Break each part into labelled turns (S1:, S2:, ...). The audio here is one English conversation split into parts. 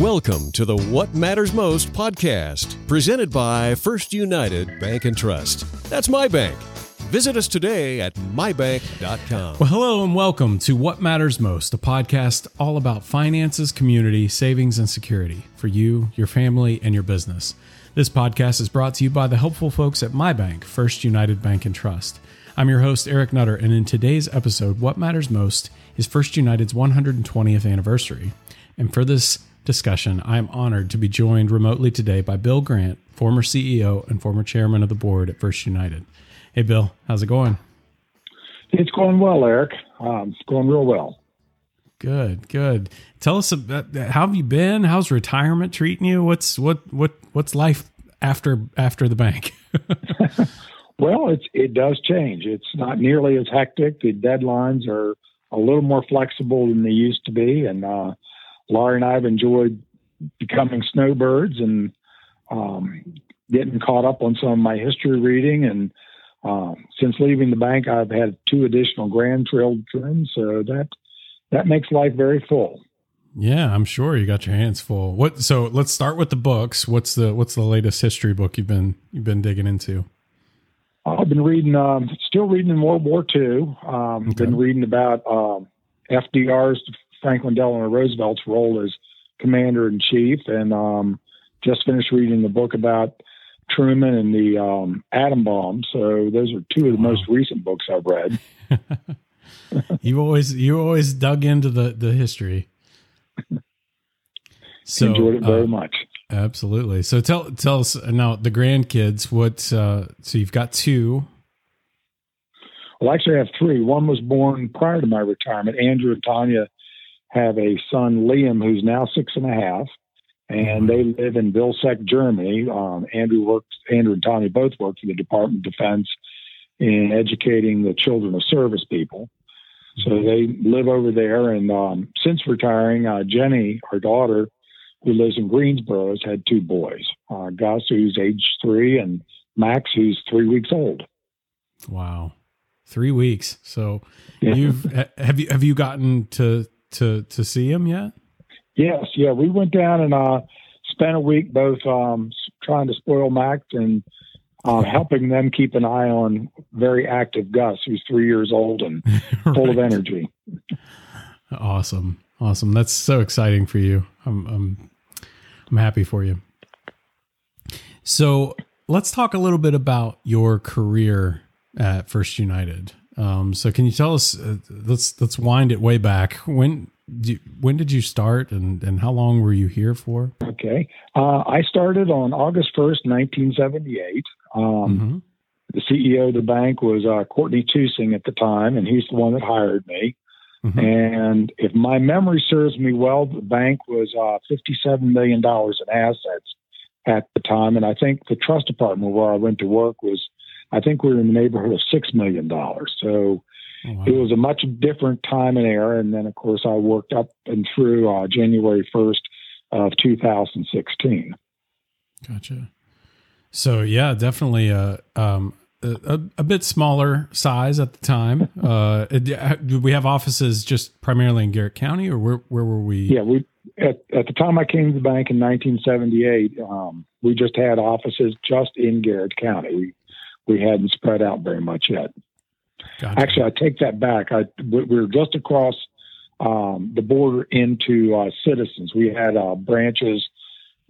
S1: Welcome to the What Matters Most podcast, presented by First United Bank and Trust. That's my bank. Visit us today at mybank.com.
S2: Well, hello and welcome to What Matters Most, a podcast all about finances, community, savings, and security for you, your family, and your business. This podcast is brought to you by the helpful folks at my bank, First United Bank and Trust. I'm your host, Eric Nutter, and in today's episode, What Matters Most is First United's 120th anniversary. And for this discussion, I am honored to be joined remotely today by Bill Grant, former CEO and former chairman of the board at First United. Hey, Bill, how's it going?
S3: It's going well, Eric. Um, it's going real well.
S2: Good, good. Tell us about how have you been? How's retirement treating you? What's what what what's life after after the bank?
S3: well, it's it does change. It's not nearly as hectic. The deadlines are a little more flexible than they used to be, and uh, Laurie and I have enjoyed becoming snowbirds and um, getting caught up on some of my history reading. And uh, since leaving the bank, I've had two additional grand grandchildren, so that that makes life very full.
S2: Yeah, I'm sure you got your hands full. What? So let's start with the books. What's the What's the latest history book you've been you've been digging into?
S3: I've been reading, um, still reading in World War II. Um, okay. Been reading about um, FDR's Franklin Delano Roosevelt's role as commander in chief, and um, just finished reading the book about Truman and the um, atom bomb. So those are two of the wow. most recent books I've read.
S2: you always you always dug into the the history.
S3: So enjoyed it very uh, much.
S2: Absolutely. So tell tell us now the grandkids. What? Uh, so you've got two.
S3: Well, actually, I have three. One was born prior to my retirement. Andrew and Tanya have a son, Liam, who's now six and a half, and they live in Vilseck, Germany. Um, Andrew works, Andrew and Tommy both work for the Department of Defense in educating the children of service people. So they live over there. And um, since retiring, uh, Jenny, our daughter, who lives in Greensboro, has had two boys uh, Gus, who's age three, and Max, who's three weeks old.
S2: Wow. Three weeks. So yeah. you've have you have you gotten to to to see him yet?
S3: Yes, yeah. We went down and uh, spent a week both um, trying to spoil Max and uh, helping them keep an eye on very active Gus, who's three years old and right. full of energy.
S2: Awesome, awesome. That's so exciting for you. I'm I'm I'm happy for you. So let's talk a little bit about your career at First United. Um, so can you tell us? Uh, let's let's wind it way back. When you, when did you start, and and how long were you here for?
S3: Okay, uh, I started on August first, nineteen seventy eight. Um, mm-hmm. The CEO of the bank was uh, Courtney Tusing at the time, and he's the one that hired me. Mm-hmm. And if my memory serves me well, the bank was uh, $57 million in assets at the time. And I think the trust department where I went to work was I think we were in the neighborhood of six million dollars. So oh, wow. it was a much different time and era. And then, of course, I worked up and through uh, January first of 2016.
S2: Gotcha. So yeah, definitely a um, a, a, bit smaller size at the time. Uh, did we have offices just primarily in Garrett County, or where where were we?
S3: Yeah, we at, at the time I came to the bank in 1978. Um, we just had offices just in Garrett County. We we hadn't spread out very much yet. Gotcha. Actually, I take that back. I, we were just across um, the border into uh, Citizens. We had uh, branches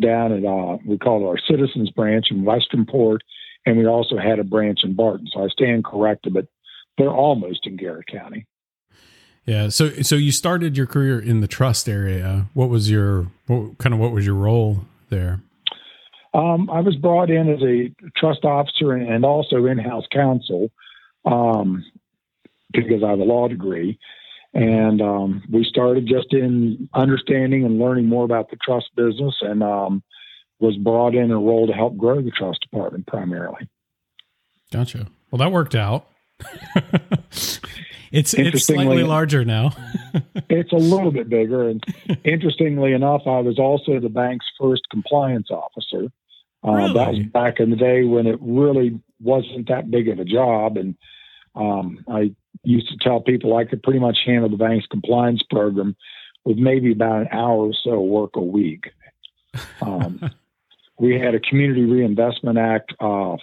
S3: down at uh, we called our Citizens branch in Westernport, and we also had a branch in Barton. So I stand corrected, but they're almost in Garrett County.
S2: Yeah. So so you started your career in the trust area. What was your what kind of what was your role there?
S3: Um, I was brought in as a trust officer and also in-house counsel um, because I have a law degree, and um, we started just in understanding and learning more about the trust business, and um, was brought in a role to help grow the trust department primarily.
S2: Gotcha. Well, that worked out. it's it's slightly larger now.
S3: it's a little bit bigger, and interestingly enough, I was also the bank's first compliance officer. Uh, really? That was back in the day when it really wasn't that big of a job. And um, I used to tell people I could pretty much handle the bank's compliance program with maybe about an hour or so work a week. Um, we had a Community Reinvestment Act uh,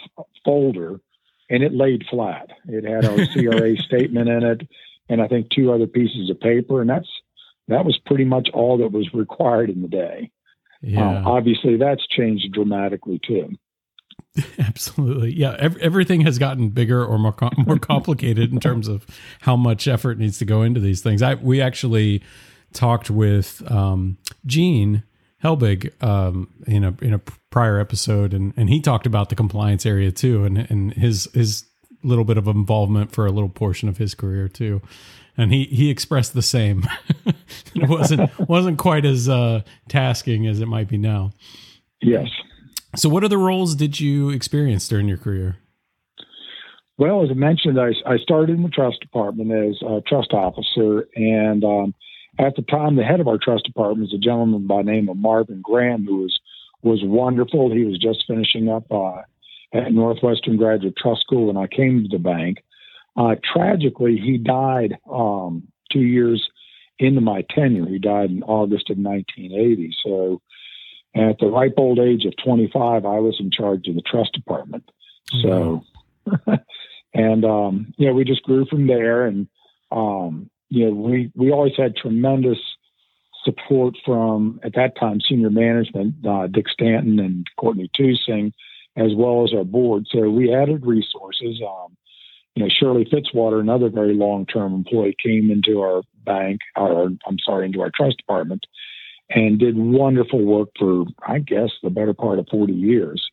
S3: folder, and it laid flat. It had our CRA statement in it, and I think two other pieces of paper, and that's that was pretty much all that was required in the day. Yeah. Uh, obviously, that's changed dramatically too.
S2: Absolutely, yeah. Every, everything has gotten bigger or more com- more complicated in terms of how much effort needs to go into these things. I we actually talked with um, Gene Helbig um, in a in a prior episode, and and he talked about the compliance area too, and and his his little bit of involvement for a little portion of his career too and he he expressed the same. it wasn't wasn't quite as uh, tasking as it might be now.
S3: Yes.
S2: So, what other roles did you experience during your career?
S3: Well, as I mentioned, I, I started in the trust department as a trust officer, and um, at the time, the head of our trust department was a gentleman by the name of Marvin Graham, who was was wonderful. He was just finishing up uh, at Northwestern Graduate Trust School when I came to the bank, uh, tragically, he died um, two years into my tenure. He died in August of 1980. So, at the ripe old age of 25, I was in charge of the trust department. So, and um, you know, we just grew from there, and um, you know, we we always had tremendous support from at that time senior management, uh, Dick Stanton and Courtney Tusing, as well as our board. So we added resources. Um, you know, Shirley Fitzwater, another very long-term employee, came into our bank, or I'm sorry, into our trust department, and did wonderful work for, I guess, the better part of 40 years.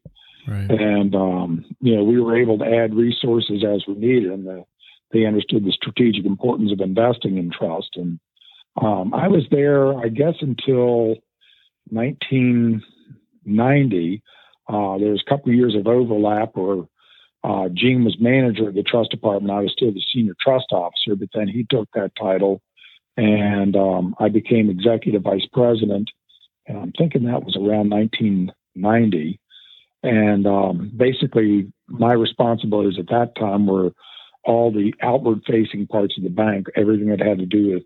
S3: Right. And um, you know, we were able to add resources as we needed, and the, they understood the strategic importance of investing in trust. And um, I was there, I guess, until 1990. Uh, there was a couple of years of overlap where uh, Gene was manager of the trust department. I was still the senior trust officer, but then he took that title, and um, I became executive vice president. And I'm thinking that was around 1990. And um, basically, my responsibilities at that time were all the outward facing parts of the bank, everything that had to do with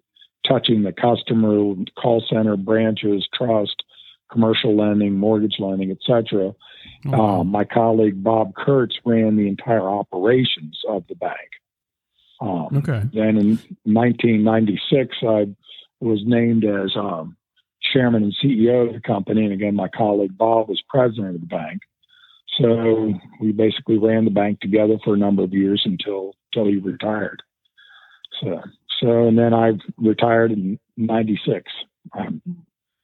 S3: touching the customer, call center, branches, trust, commercial lending, mortgage lending, etc. Oh, um, my colleague Bob Kurtz ran the entire operations of the bank. Um, okay. Then in 1996, I was named as um, chairman and CEO of the company, and again, my colleague Bob was president of the bank. So we basically ran the bank together for a number of years until until he retired. So so and then I retired in '96. Um,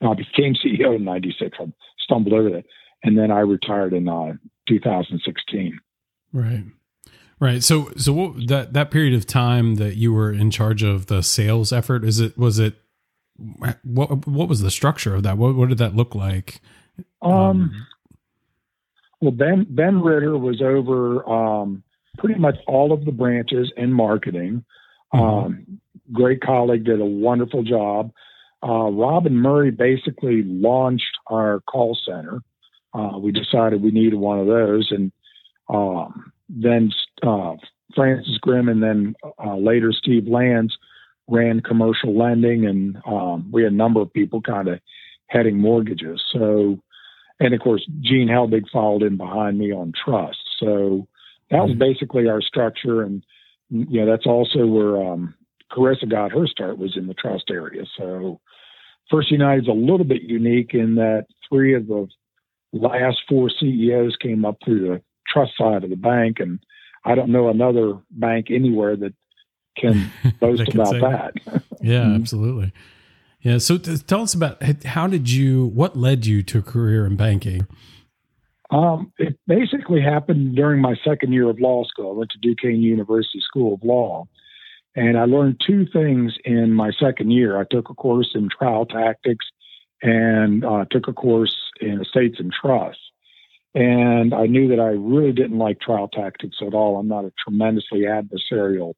S3: I became CEO in '96. I stumbled over that and then I retired in uh, 2016.
S2: Right. Right. So, so what, that that period of time that you were in charge of the sales effort is it was it what what was the structure of that? What what did that look like?
S3: Um, um well, Ben Ben Ritter was over um, pretty much all of the branches in marketing. Mm-hmm. Um, great colleague, did a wonderful job. Uh, Robin Murray basically launched our call center uh, we decided we needed one of those. And um, then uh, Francis Grimm and then uh, later Steve Lands ran commercial lending, and um, we had a number of people kind of heading mortgages. So, and of course, Gene Helbig followed in behind me on trust. So that was mm-hmm. basically our structure, and you know that's also where um, Carissa got her start was in the trust area. So First United is a little bit unique in that three of the last four CEOs came up through the trust side of the bank, and I don't know another bank anywhere that can boast can about that.
S2: yeah, mm-hmm. absolutely. Yeah. So t- tell us about how did you, what led you to a career in banking?
S3: Um, it basically happened during my second year of law school. I went to Duquesne University School of Law. And I learned two things in my second year. I took a course in trial tactics and uh, took a course in estates and trusts. And I knew that I really didn't like trial tactics at all. I'm not a tremendously adversarial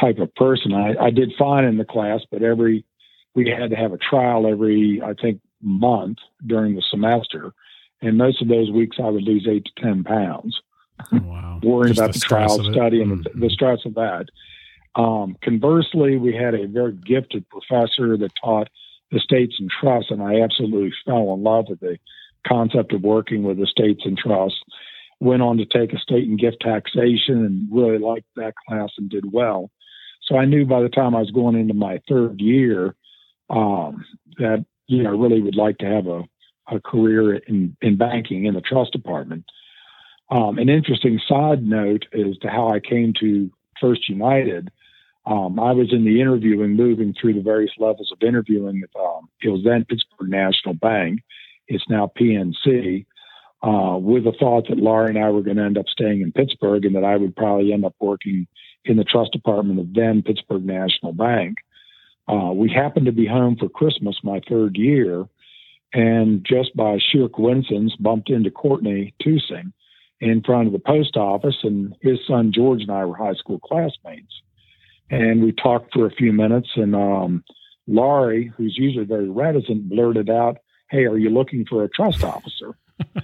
S3: type of person. I, I did fine in the class, but every we had to have a trial every I think month during the semester, and most of those weeks I would lose eight to ten pounds. Oh, wow! Worrying Just about the, the trial study and mm-hmm. the, the stress of that. Um, conversely, we had a very gifted professor that taught estates and trusts, and I absolutely fell in love with the concept of working with estates and trusts. Went on to take estate and gift taxation and really liked that class and did well. So I knew by the time I was going into my third year um, that you know I really would like to have a, a career in, in banking in the trust department. Um, an interesting side note as to how I came to First United. Um, I was in the interviewing, moving through the various levels of interviewing. Um, it was then Pittsburgh National Bank. It's now PNC. Uh, with the thought that Laurie and I were going to end up staying in Pittsburgh and that I would probably end up working in the trust department of then Pittsburgh National Bank. Uh, we happened to be home for Christmas my third year, and just by sheer coincidence, bumped into Courtney Tusing in front of the post office, and his son George and I were high school classmates. And we talked for a few minutes, and um, Laurie, who's usually very reticent, blurted out, "Hey, are you looking for a trust officer?"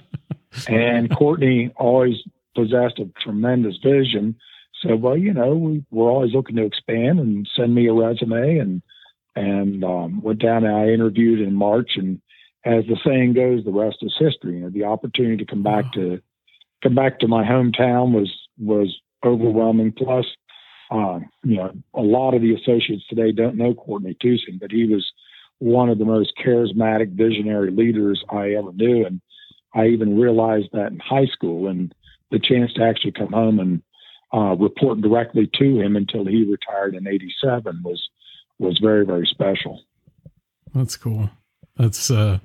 S3: and Courtney always possessed a tremendous vision. Said, "Well, you know, we, we're always looking to expand, and send me a resume." And and um, went down and I interviewed in March, and as the saying goes, the rest is history. You know, the opportunity to come back to come back to my hometown was was overwhelming. Plus, uh, you know, a lot of the associates today don't know Courtney Tusing, but he was one of the most charismatic, visionary leaders I ever knew, and I even realized that in high school. And the chance to actually come home and uh, report directly to him until he retired in '87 was was very very special.
S2: That's cool. That's uh,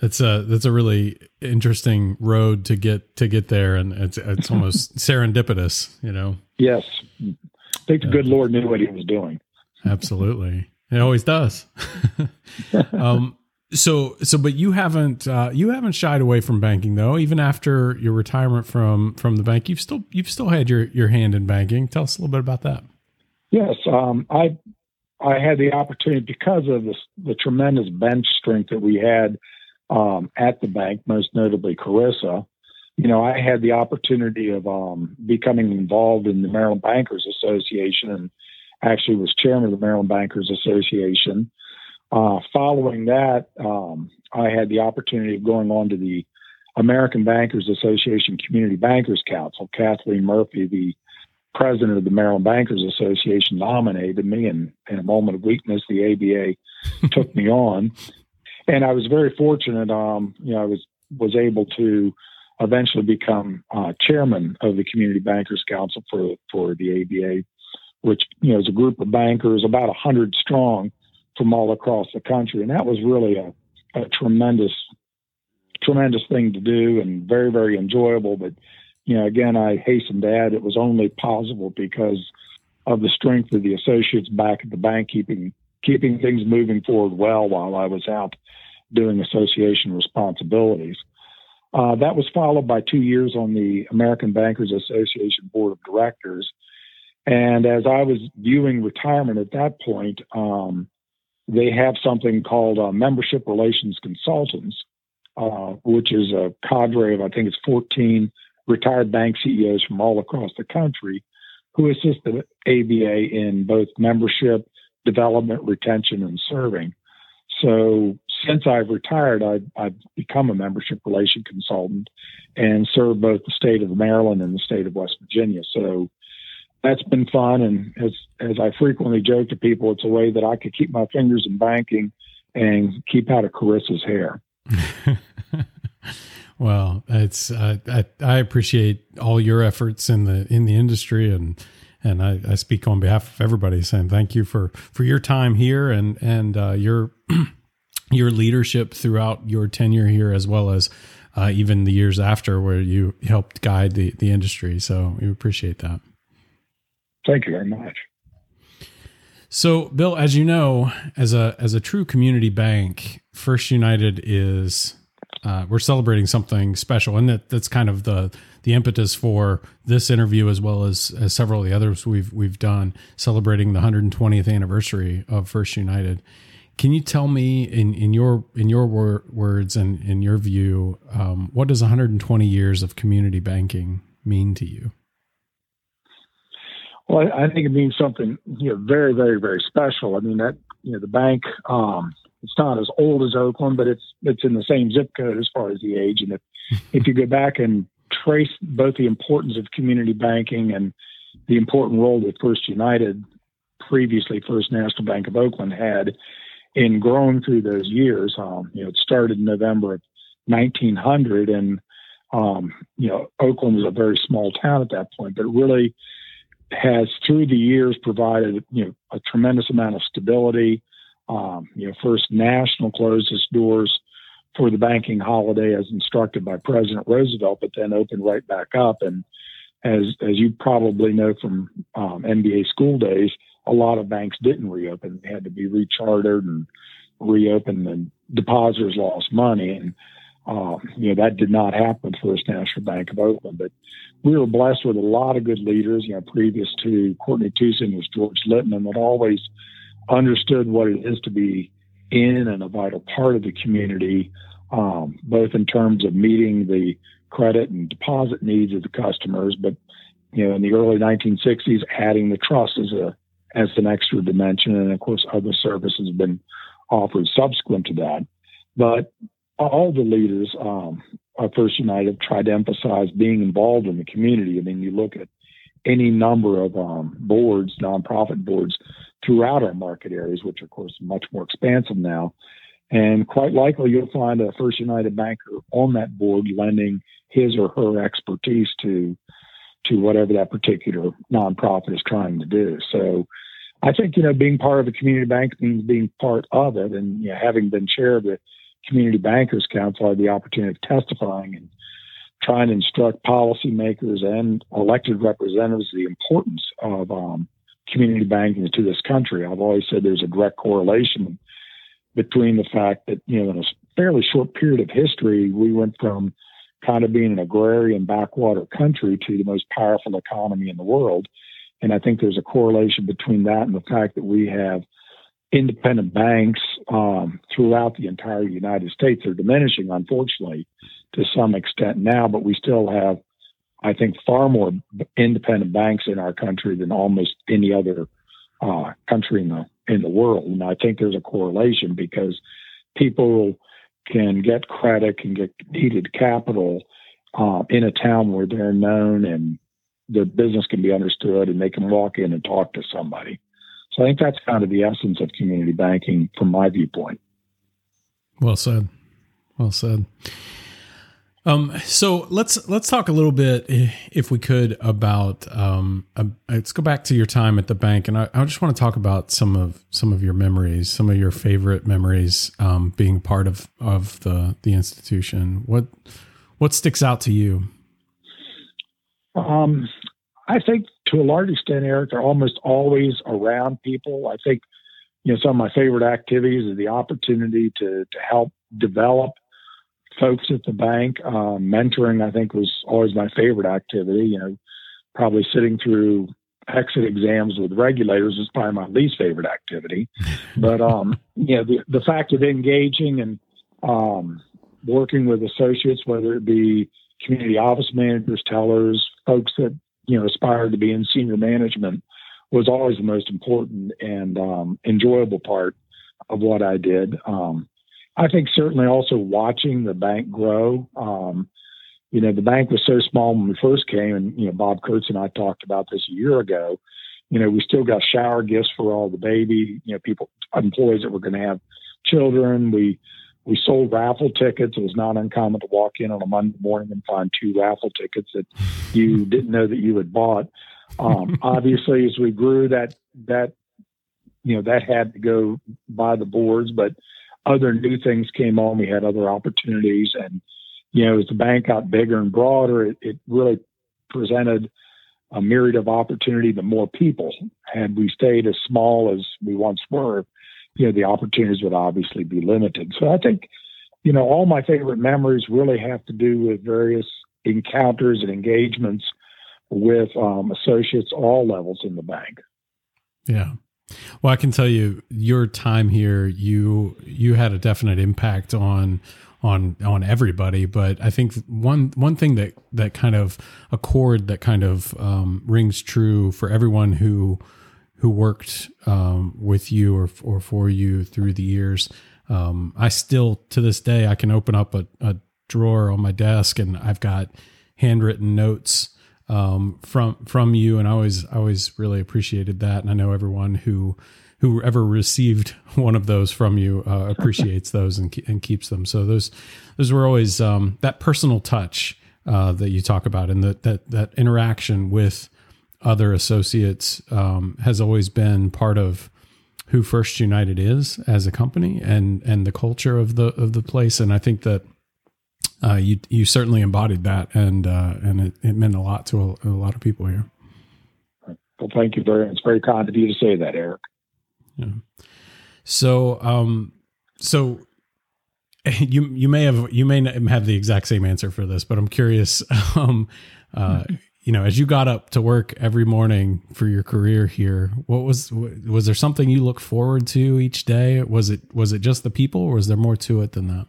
S2: that's a that's a really interesting road to get to get there, and it's it's almost serendipitous, you know.
S3: Yes, I think the good Lord knew what He was doing.
S2: Absolutely, it always does. um, so so, but you haven't uh, you haven't shied away from banking though. Even after your retirement from from the bank, you've still you've still had your your hand in banking. Tell us a little bit about that.
S3: Yes, um, I I had the opportunity because of the, the tremendous bench strength that we had um, at the bank, most notably Carissa. You know, I had the opportunity of um, becoming involved in the Maryland Bankers Association and actually was chairman of the Maryland Bankers Association. Uh, following that, um, I had the opportunity of going on to the American Bankers Association Community Bankers Council. Kathleen Murphy, the president of the Maryland Bankers Association, nominated me, and in a moment of weakness, the ABA took me on and I was very fortunate. Um, you know, I was was able to eventually become uh, chairman of the Community Bankers Council for for the ABA, which you know is a group of bankers about a hundred strong from all across the country, and that was really a, a tremendous tremendous thing to do and very very enjoyable. But you know, again, I hasten to add it was only possible because of the strength of the associates back at the bank keeping keeping things moving forward well while I was out doing association responsibilities. Uh, that was followed by two years on the American Bankers Association Board of Directors. And as I was viewing retirement at that point, um, they have something called uh, Membership Relations Consultants, uh, which is a cadre of, I think it's 14 retired bank CEOs from all across the country who assist the ABA in both membership, development, retention, and serving. So since I've retired, I've, I've, become a membership relation consultant and serve both the state of Maryland and the state of West Virginia. So that's been fun. And as, as I frequently joke to people, it's a way that I could keep my fingers in banking and keep out of Carissa's hair.
S2: well, it's, uh, I, I appreciate all your efforts in the, in the industry and, and I, I, speak on behalf of everybody saying thank you for for your time here and and uh, your your leadership throughout your tenure here, as well as uh, even the years after, where you helped guide the the industry. So we appreciate that.
S3: Thank you very much.
S2: So, Bill, as you know, as a as a true community bank, First United is uh, we're celebrating something special, and that that's kind of the the impetus for this interview as well as, as several of the others we've we've done, celebrating the 120th anniversary of First United. Can you tell me in, in your in your wor- words and in your view, um, what does 120 years of community banking mean to you?
S3: Well, I think it means something you know very, very, very special. I mean that you know the bank. Um, it's not as old as Oakland, but it's it's in the same zip code as far as the age. And if if you go back and trace both the importance of community banking and the important role that First United, previously First National Bank of Oakland, had in growing through those years. Um, you know, it started in November of 1900, and um, you know, Oakland was a very small town at that point, but really has through the years provided you know a tremendous amount of stability. Um, you know, First National closed its doors for the banking holiday as instructed by President Roosevelt, but then opened right back up. And as as you probably know from um, school days, a lot of banks didn't reopen; they had to be rechartered and reopened, and depositors lost money. And um, you know, that did not happen for First National Bank of Oakland, but we were blessed with a lot of good leaders. You know, previous to Courtney Tusing was George Littman that always understood what it is to be in and a vital part of the community, um, both in terms of meeting the credit and deposit needs of the customers, but you know, in the early 1960s, adding the trust as a as an extra dimension, and of course, other services have been offered subsequent to that. But all the leaders um, of First United have tried to emphasize being involved in the community. I mean, you look at any number of um, boards, nonprofit boards throughout our market areas, which of course much more expansive now. And quite likely you'll find a First United banker on that board lending his or her expertise to to whatever that particular nonprofit is trying to do. So I think, you know, being part of a community bank means being part of it. And you know, having been chair of the Community Bankers Council, I had the opportunity of testifying and trying to instruct policymakers and elected representatives the importance of um, community banking to this country. I've always said there's a direct correlation between the fact that, you know, in a fairly short period of history, we went from kind of being an agrarian backwater country to the most powerful economy in the world. And I think there's a correlation between that and the fact that we have independent banks um, throughout the entire United States. They're diminishing, unfortunately, to some extent now, but we still have, I think, far more independent banks in our country than almost any other uh, country in the in the world. And I think there's a correlation because people can get credit, can get needed capital uh, in a town where they're known and their business can be understood, and they can walk in and talk to somebody. So I think that's kind of the essence of community banking from my viewpoint.
S2: Well said. Well said. Um, so let's let's talk a little bit, if we could, about. Um, uh, let's go back to your time at the bank, and I, I, just want to talk about some of some of your memories, some of your favorite memories, um, being part of of the the institution. What what sticks out to you?
S3: Um, I think to a large extent, Eric, they're almost always around people. I think, you know, some of my favorite activities is the opportunity to, to help develop folks at the bank. Um, mentoring, I think, was always my favorite activity. You know, probably sitting through exit exams with regulators is probably my least favorite activity. but, um, you know, the, the fact of engaging and um, working with associates, whether it be community office managers, tellers, folks that you know aspired to be in senior management was always the most important and um, enjoyable part of what I did. Um, I think certainly also watching the bank grow. Um, you know, the bank was so small when we first came, and you know, Bob Kurtz and I talked about this a year ago. You know, we still got shower gifts for all the baby, you know, people, employees that were going to have children. We we sold raffle tickets. It was not uncommon to walk in on a Monday morning and find two raffle tickets that you didn't know that you had bought. Um, obviously, as we grew, that that you know that had to go by the boards, but other new things came on. We had other opportunities, and you know, as the bank got bigger and broader, it, it really presented a myriad of opportunity to more people. Had we stayed as small as we once were, you know, the opportunities would obviously be limited. So I think, you know, all my favorite memories really have to do with various encounters and engagements with um, associates all levels in the bank.
S2: Yeah. Well, I can tell you, your time here, you you had a definite impact on on on everybody. But I think one one thing that that kind of a chord that kind of um, rings true for everyone who who worked um, with you or or for you through the years. Um, I still to this day I can open up a, a drawer on my desk and I've got handwritten notes um, from from you, and I always I always really appreciated that, and I know everyone who who ever received one of those from you uh, appreciates those and, and keeps them. So those those were always um, that personal touch uh, that you talk about, and that that that interaction with other associates um, has always been part of who First United is as a company and and the culture of the of the place. And I think that uh, you you certainly embodied that, and uh, and it, it, meant a lot to a, a, lot of people here.
S3: Well, thank you very. It's very kind of you to say that, Eric.
S2: Yeah. So, um, so you you may have you may have the exact same answer for this, but I'm curious. Um, uh, you know, as you got up to work every morning for your career here, what was was there something you look forward to each day? Was it was it just the people, or was there more to it than that?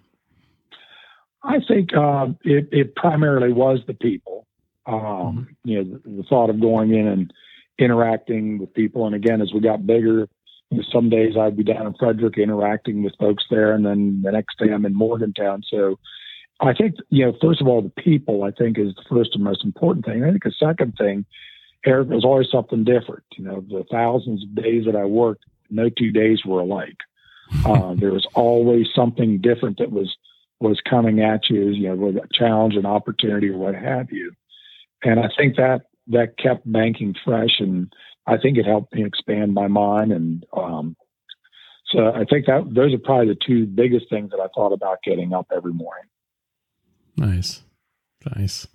S3: I think uh, it, it, primarily was the people. Um, mm-hmm. You know, the, the, thought of going in and interacting with people, and again, as we got bigger, you know, some days I'd be down in Frederick interacting with folks there, and then the next day I'm in Morgantown. So I think, you know, first of all, the people, I think, is the first and most important thing. I think the second thing, Eric, was always something different. You know, the thousands of days that I worked, no two days were alike. Uh, there was always something different that was was coming at you, you know, with a challenge and opportunity or what have you. And I think that that kept banking fresh, and I think it helped me expand my mind. And um, so I think that those are probably the two biggest things that I thought about getting up every morning.
S2: Nice. Nice.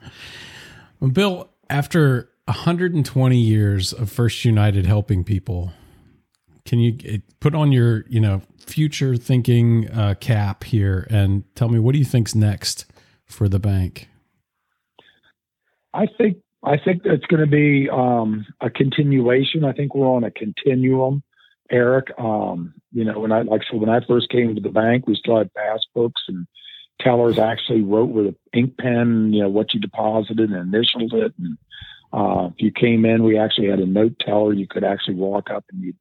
S2: Well, Bill, after 120 years of First United helping people, can you eh, put on your, you know, future thinking uh, cap here and tell me what do you think's next for the bank?
S3: I think I think it's going to be um, a continuation. I think we're on a continuum, Eric. Um, you know, when I like so when I first came to the bank, we still had passbooks and tellers actually wrote with an ink pen, you know, what you deposited and initialed it. And uh, if you came in, we actually had a note teller. You could actually walk up and you'd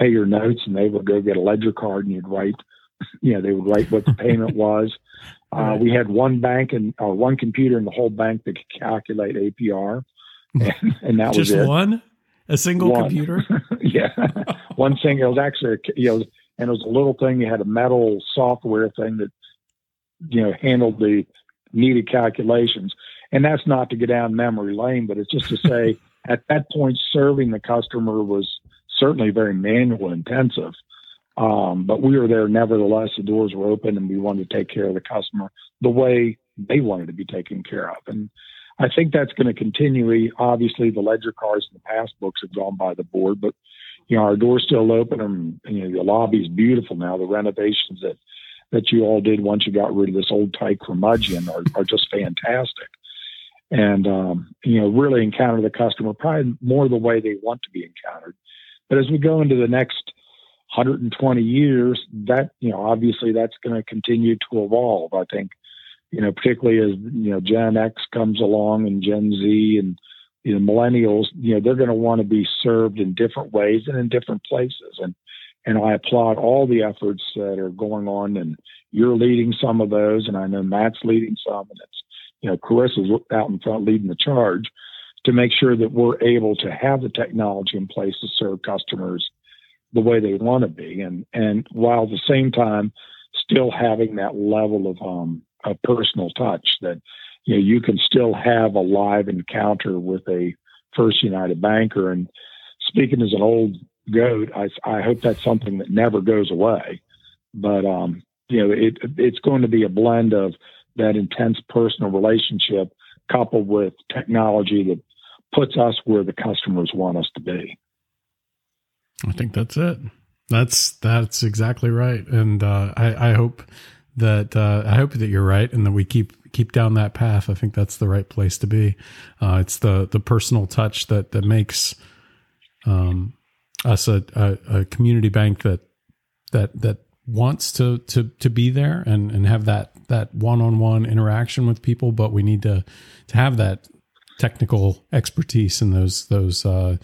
S3: pay your notes, and they would go get a ledger card and you'd write, you know, they would write what the payment was. Uh, we had one bank and uh, one computer in the whole bank that could calculate APR, and, and that
S2: Just
S3: was
S2: it. one, a single one. computer.
S3: yeah, one thing. It was actually, a, you know, and it was a little thing. You had a metal software thing that you know, handled the needed calculations. And that's not to get down memory lane, but it's just to say at that point, serving the customer was certainly very manual intensive. Um, but we were there nevertheless. The doors were open and we wanted to take care of the customer the way they wanted to be taken care of. And I think that's going to continue. Obviously, the ledger cards and the passbooks have gone by the board, but you know our door's still open, and you know the lobby's beautiful now. The renovations that that you all did once you got rid of this old type curmudgeon are, are just fantastic. And, um, you know, really encounter the customer probably more the way they want to be encountered. But as we go into the next 120 years, that, you know, obviously that's going to continue to evolve. I think, you know, particularly as, you know, Gen X comes along and Gen Z and, you know, millennials, you know, they're going to want to be served in different ways and in different places. And, and I applaud all the efforts that are going on, and you're leading some of those, and I know Matt's leading some, and it's you know Carissa's out in front leading the charge to make sure that we're able to have the technology in place to serve customers the way they want to be, and and while at the same time still having that level of um a personal touch that you know you can still have a live encounter with a First United banker and speaking as an old goat. I, I hope that's something that never goes away. But um, you know, it it's going to be a blend of that intense personal relationship coupled with technology that puts us where the customers want us to be.
S2: I think that's it. That's that's exactly right, and uh, I, I hope that uh, I hope that you're right, and that we keep keep down that path. I think that's the right place to be. Uh, it's the the personal touch that that makes um, us a, a, a community bank that that that wants to to to be there and and have that that one-on-one interaction with people but we need to to have that technical expertise and those those uh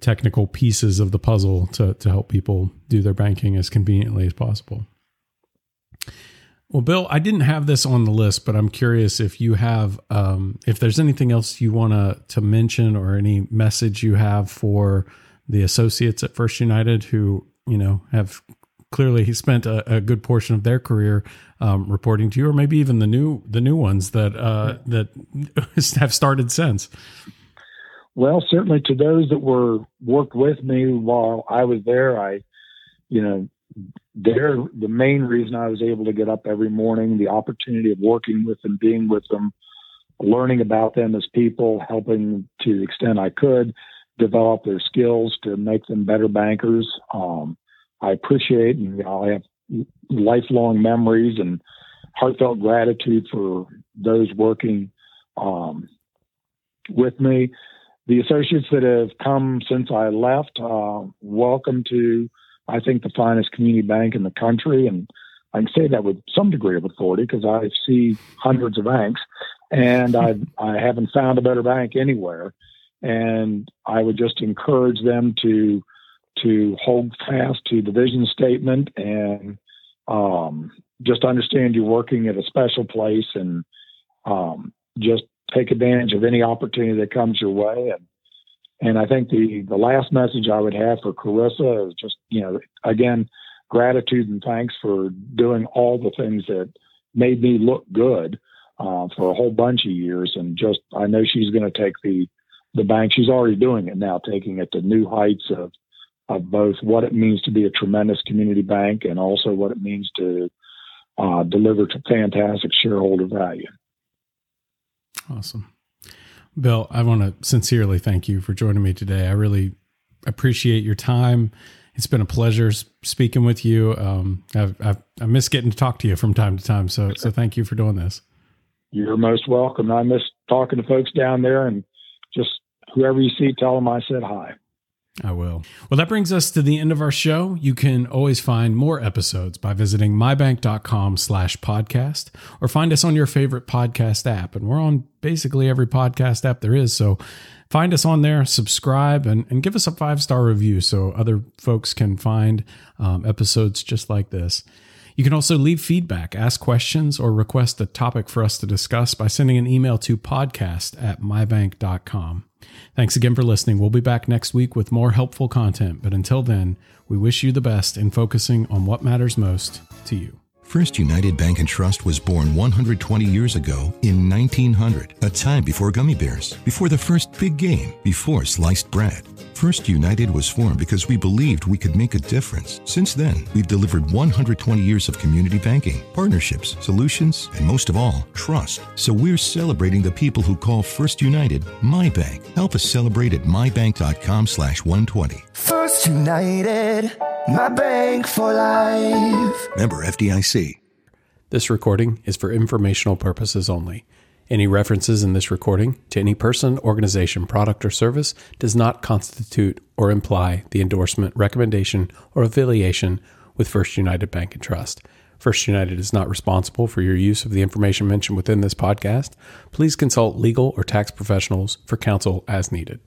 S2: technical pieces of the puzzle to, to help people do their banking as conveniently as possible. Well, Bill, I didn't have this on the list, but I'm curious if you have, um, if there's anything else you want to to mention or any message you have for the associates at First United who you know have clearly he spent a, a good portion of their career um, reporting to you, or maybe even the new the new ones that uh, that have started since.
S3: Well, certainly to those that were worked with me while I was there, I, you know, they're the main reason I was able to get up every morning, the opportunity of working with them, being with them, learning about them as people, helping to the extent I could develop their skills to make them better bankers. Um, I appreciate and you know, I have lifelong memories and heartfelt gratitude for those working um, with me. The associates that have come since I left, uh, welcome to I think, the finest community bank in the country. And I can say that with some degree of authority because I see hundreds of banks and I, I haven't found a better bank anywhere. And I would just encourage them to to hold fast to the vision statement and um, just understand you're working at a special place and um, just take advantage of any opportunity that comes your way and and I think the the last message I would have for Carissa is just you know again gratitude and thanks for doing all the things that made me look good uh, for a whole bunch of years, and just I know she's going to take the the bank. She's already doing it now, taking it to new heights of of both what it means to be a tremendous community bank and also what it means to uh, deliver to fantastic shareholder value.
S2: Awesome. Bill, I want to sincerely thank you for joining me today. I really appreciate your time. It's been a pleasure speaking with you. Um, I've, I've, I miss getting to talk to you from time to time. So, so thank you for doing this.
S3: You're most welcome. I miss talking to folks down there and just whoever you see, tell them I said hi.
S2: I will. Well, that brings us to the end of our show. You can always find more episodes by visiting mybank.com slash podcast or find us on your favorite podcast app. And we're on basically every podcast app there is. So find us on there, subscribe, and, and give us a five star review so other folks can find um, episodes just like this. You can also leave feedback, ask questions, or request a topic for us to discuss by sending an email to podcast at mybank.com. Thanks again for listening. We'll be back next week with more helpful content, but until then, we wish you the best in focusing on what matters most to you.
S4: First United Bank and Trust was born 120 years ago in 1900, a time before gummy bears, before the first big game, before sliced bread. First United was formed because we believed we could make a difference. Since then, we've delivered 120 years of community banking, partnerships, solutions, and most of all, trust. So we're celebrating the people who call First United my bank. Help us celebrate at mybank.com slash 120.
S5: First United, my bank for life.
S4: Member FDIC.
S2: This recording is for informational purposes only. Any references in this recording to any person, organization, product, or service does not constitute or imply the endorsement, recommendation, or affiliation with First United Bank and Trust. First United is not responsible for your use of the information mentioned within this podcast. Please consult legal or tax professionals for counsel as needed.